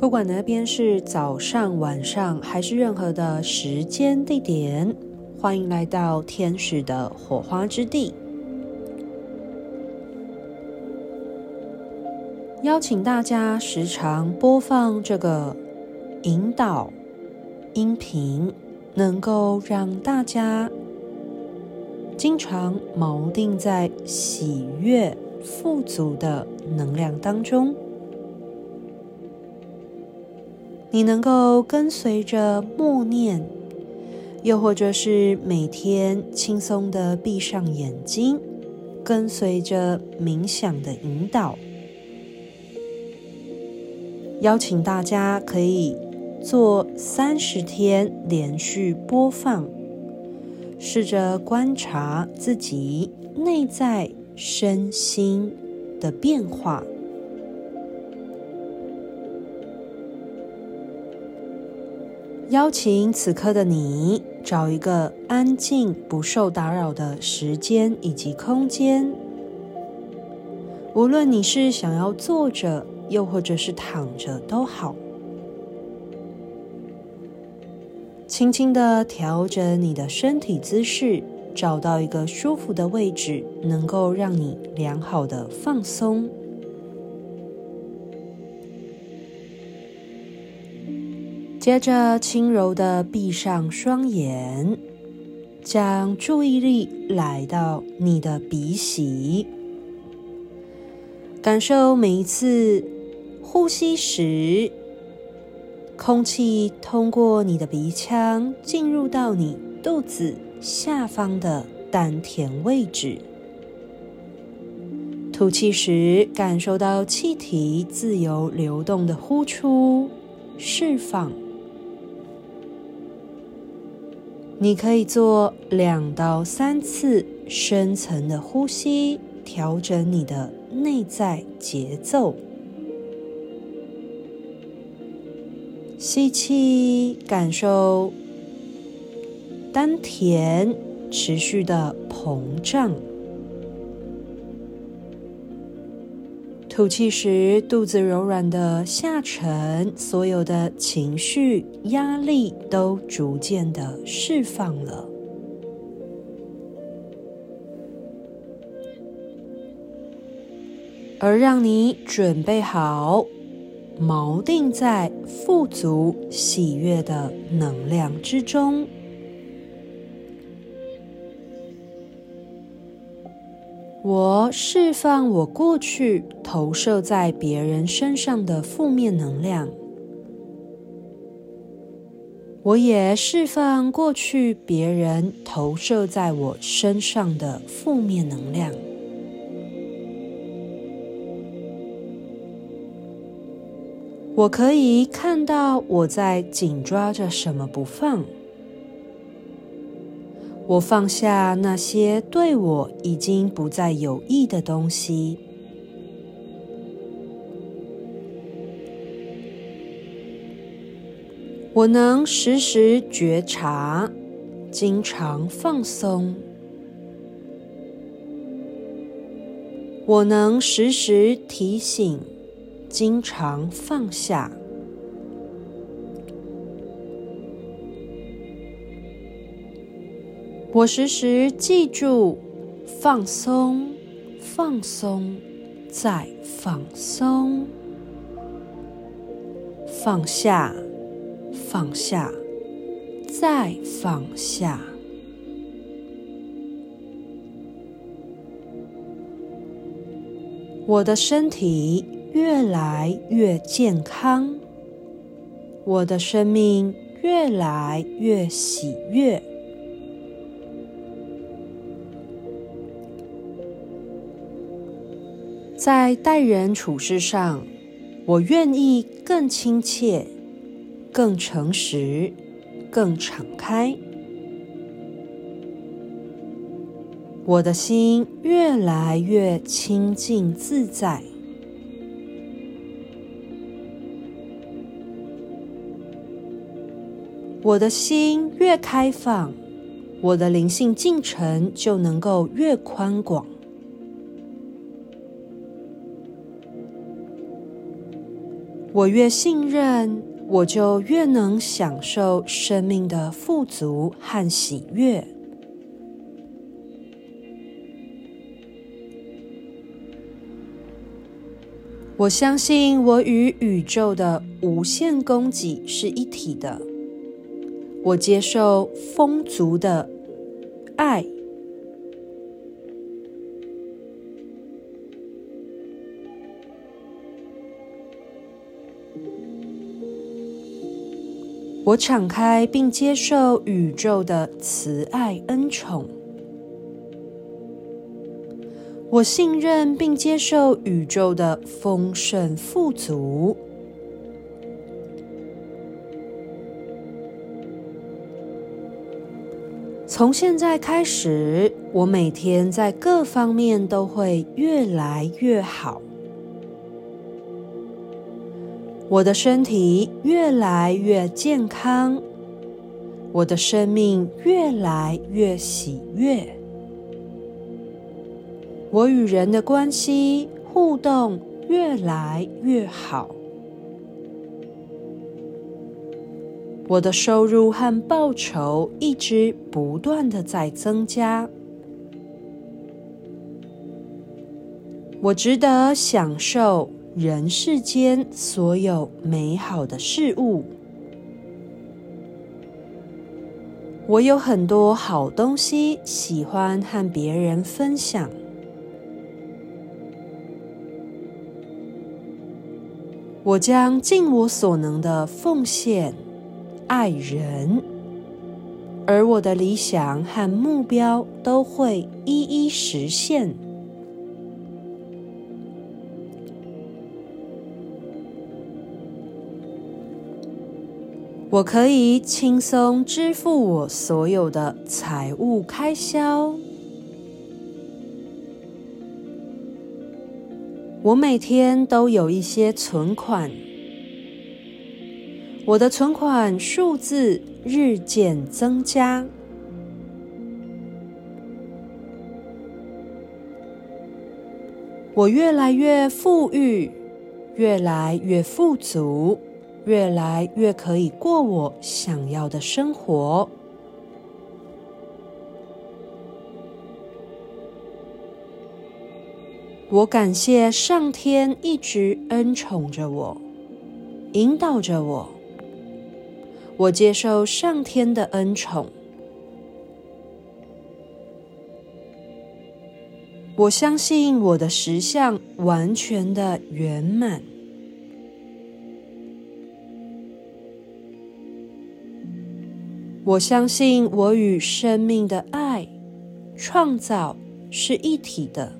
不管那边是早上、晚上，还是任何的时间地点，欢迎来到天使的火花之地。邀请大家时常播放这个引导音频，能够让大家经常锚定在喜悦、富足的能量当中。你能够跟随着默念，又或者是每天轻松的闭上眼睛，跟随着冥想的引导。邀请大家可以做三十天连续播放，试着观察自己内在身心的变化。邀请此刻的你找一个安静、不受打扰的时间以及空间，无论你是想要坐着。又或者是躺着都好，轻轻的调整你的身体姿势，找到一个舒服的位置，能够让你良好的放松。接着，轻柔的闭上双眼，将注意力来到你的鼻息，感受每一次。呼吸时，空气通过你的鼻腔进入到你肚子下方的丹田位置。吐气时，感受到气体自由流动的呼出、释放。你可以做两到三次深层的呼吸，调整你的内在节奏。吸气，感受丹田持续的膨胀；吐气时，肚子柔软的下沉，所有的情绪、压力都逐渐的释放了。而让你准备好。锚定在富足、喜悦的能量之中。我释放我过去投射在别人身上的负面能量，我也释放过去别人投射在我身上的负面能量。我可以看到我在紧抓着什么不放，我放下那些对我已经不再有益的东西。我能时时觉察，经常放松。我能时时提醒。经常放下，我时时记住放松，放松，再放松，放下，放下，再放下。我的身体。越来越健康，我的生命越来越喜悦。在待人处事上，我愿意更亲切、更诚实、更敞开。我的心越来越清净自在。我的心越开放，我的灵性进程就能够越宽广。我越信任，我就越能享受生命的富足和喜悦。我相信我与宇宙的无限供给是一体的。我接受丰足的爱。我敞开并接受宇宙的慈爱恩宠。我信任并接受宇宙的丰盛富足。从现在开始，我每天在各方面都会越来越好。我的身体越来越健康，我的生命越来越喜悦。我与人的关系互动越来越好，我的收入和报酬一直不断的在增加，我值得享受人世间所有美好的事物，我有很多好东西喜欢和别人分享。我将尽我所能的奉献、爱人，而我的理想和目标都会一一实现。我可以轻松支付我所有的财务开销。我每天都有一些存款，我的存款数字日渐增加。我越来越富裕，越来越富足，越来越可以过我想要的生活。我感谢上天一直恩宠着我，引导着我。我接受上天的恩宠。我相信我的实相完全的圆满。我相信我与生命的爱、创造是一体的。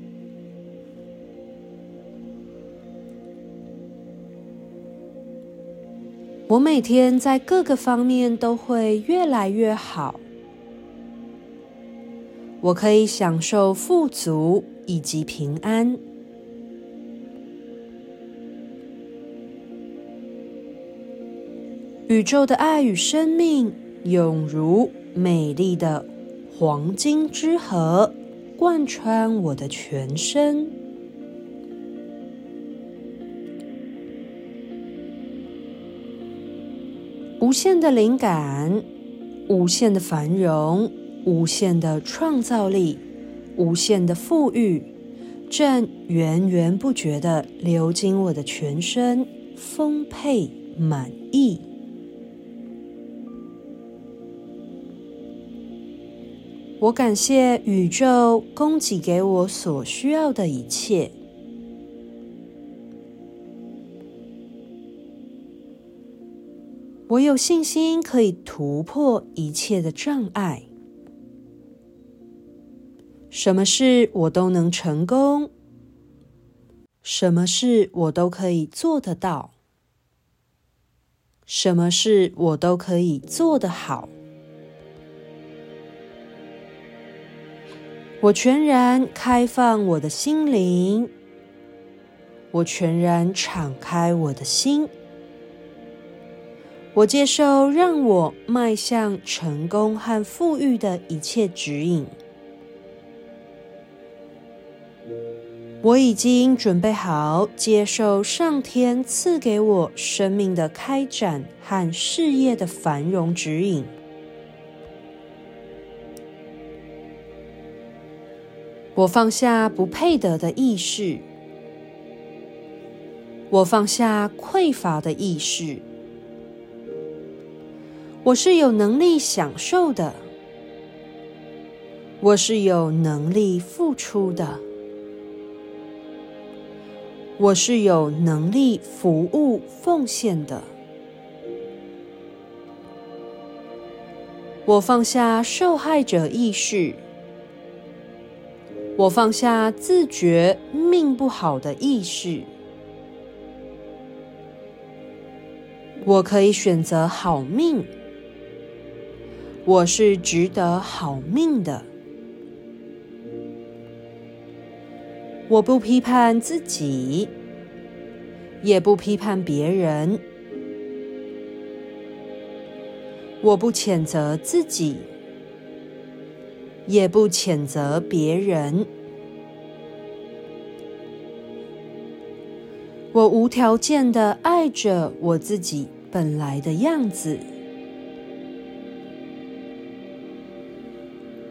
我每天在各个方面都会越来越好。我可以享受富足以及平安。宇宙的爱与生命，永如美丽的黄金之河，贯穿我的全身。无限的灵感，无限的繁荣，无限的创造力，无限的富裕，正源源不绝地流经我的全身，丰沛满溢。我感谢宇宙供给给我所需要的一切。我有信心可以突破一切的障碍，什么事我都能成功，什么事我都可以做得到，什么事我都可以做得好。我全然开放我的心灵，我全然敞开我的心。我接受让我迈向成功和富裕的一切指引。我已经准备好接受上天赐给我生命的开展和事业的繁荣指引。我放下不配得的意识，我放下匮乏的意识。我是有能力享受的，我是有能力付出的。我是有能力服务奉献的。我放下受害者意识，我放下自觉命不好的意识。我可以选择好命，我是值得好命的。我不批判自己，也不批判别人。我不谴责自己，也不谴责别人。我无条件的爱着我自己本来的样子。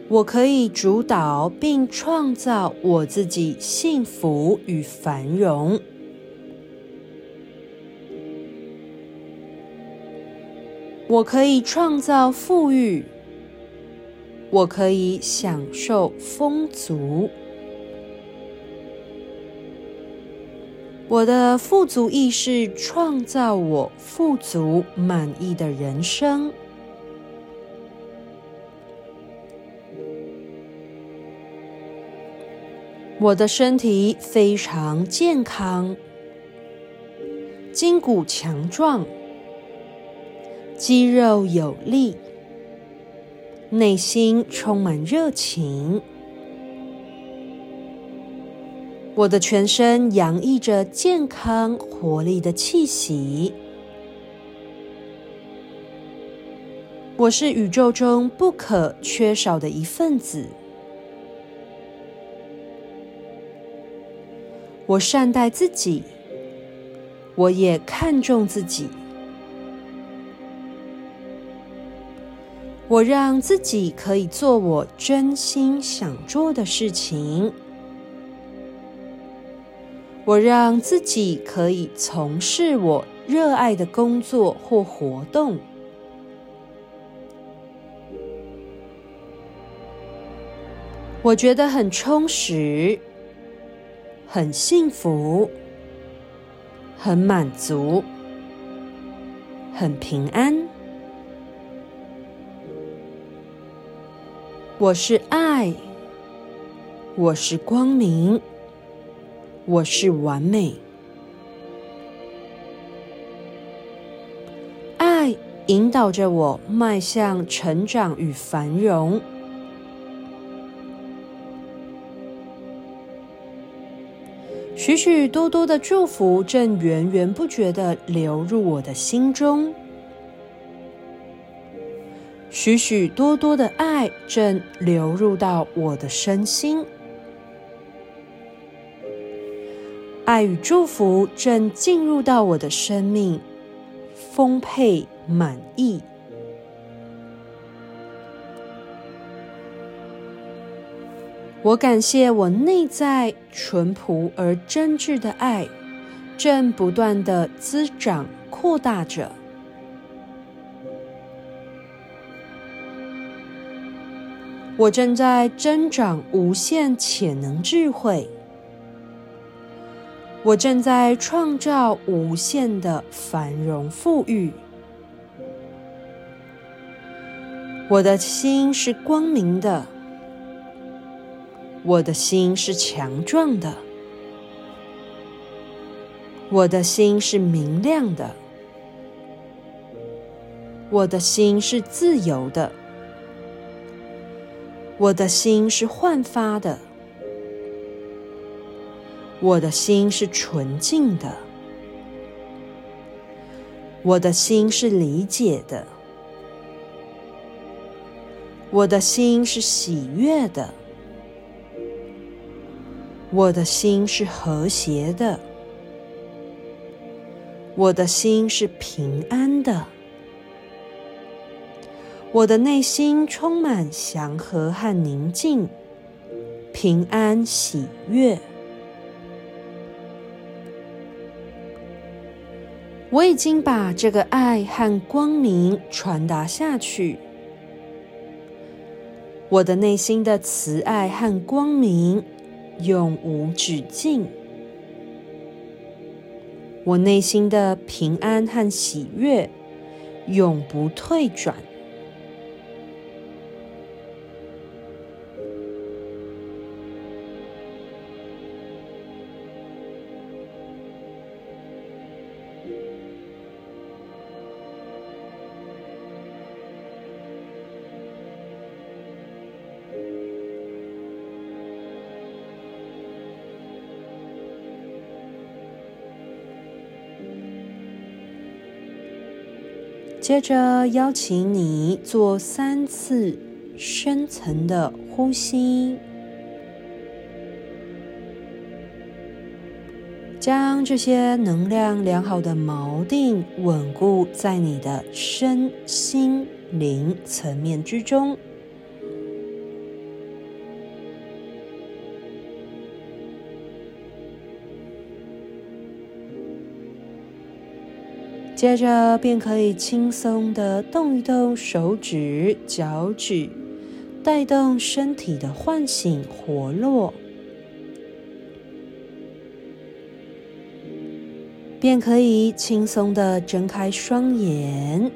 我可以主导并创造我自己幸福与繁荣。我可以创造富裕。我可以享受丰足。我的富足意识创造我富足满意的人生。我的身体非常健康，筋骨强壮，肌肉有力，内心充满热情。我的全身洋溢着健康活力的气息。我是宇宙中不可缺少的一份子。我善待自己，我也看重自己。我让自己可以做我真心想做的事情。我让自己可以从事我热爱的工作或活动。我觉得很充实。很幸福，很满足，很平安。我是爱，我是光明，我是完美。爱引导着我迈向成长与繁荣。许许多多的祝福正源源不绝的流入我的心中，许许多多的爱正流入到我的身心，爱与祝福正进入到我的生命，丰沛满意。我感谢我内在淳朴而真挚的爱，正不断地滋长扩大着。我正在增长无限潜能智慧，我正在创造无限的繁荣富裕。我的心是光明的。我的心是强壮的，我的心是明亮的，我的心是自由的，我的心是焕发的，我的心是纯净的，我的心是理解的，我的心是喜悦的。我的心是和谐的，我的心是平安的，我的内心充满祥和和宁静，平安喜悦。我已经把这个爱和光明传达下去。我的内心的慈爱和光明永无止境。我内心的平安和喜悦永不退转。接着邀请你做三次深层的呼吸，将这些能量良好的锚定稳固在你的身心灵层面之中。接着便可以轻松的动一动手指、脚趾，带动身体的唤醒、活络。便可以轻松的睁开双眼，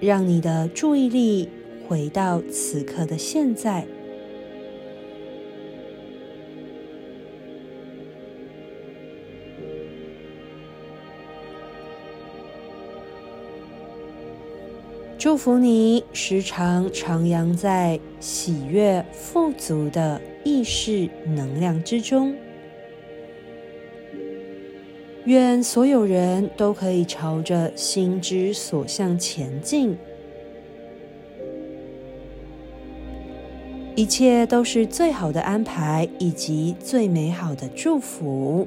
让你的注意力回到此刻的现在。祝福你时常徜徉在喜悦富足的意识能量之中。愿所有人都可以朝着心之所向前进，一切都是最好的安排以及最美好的祝福。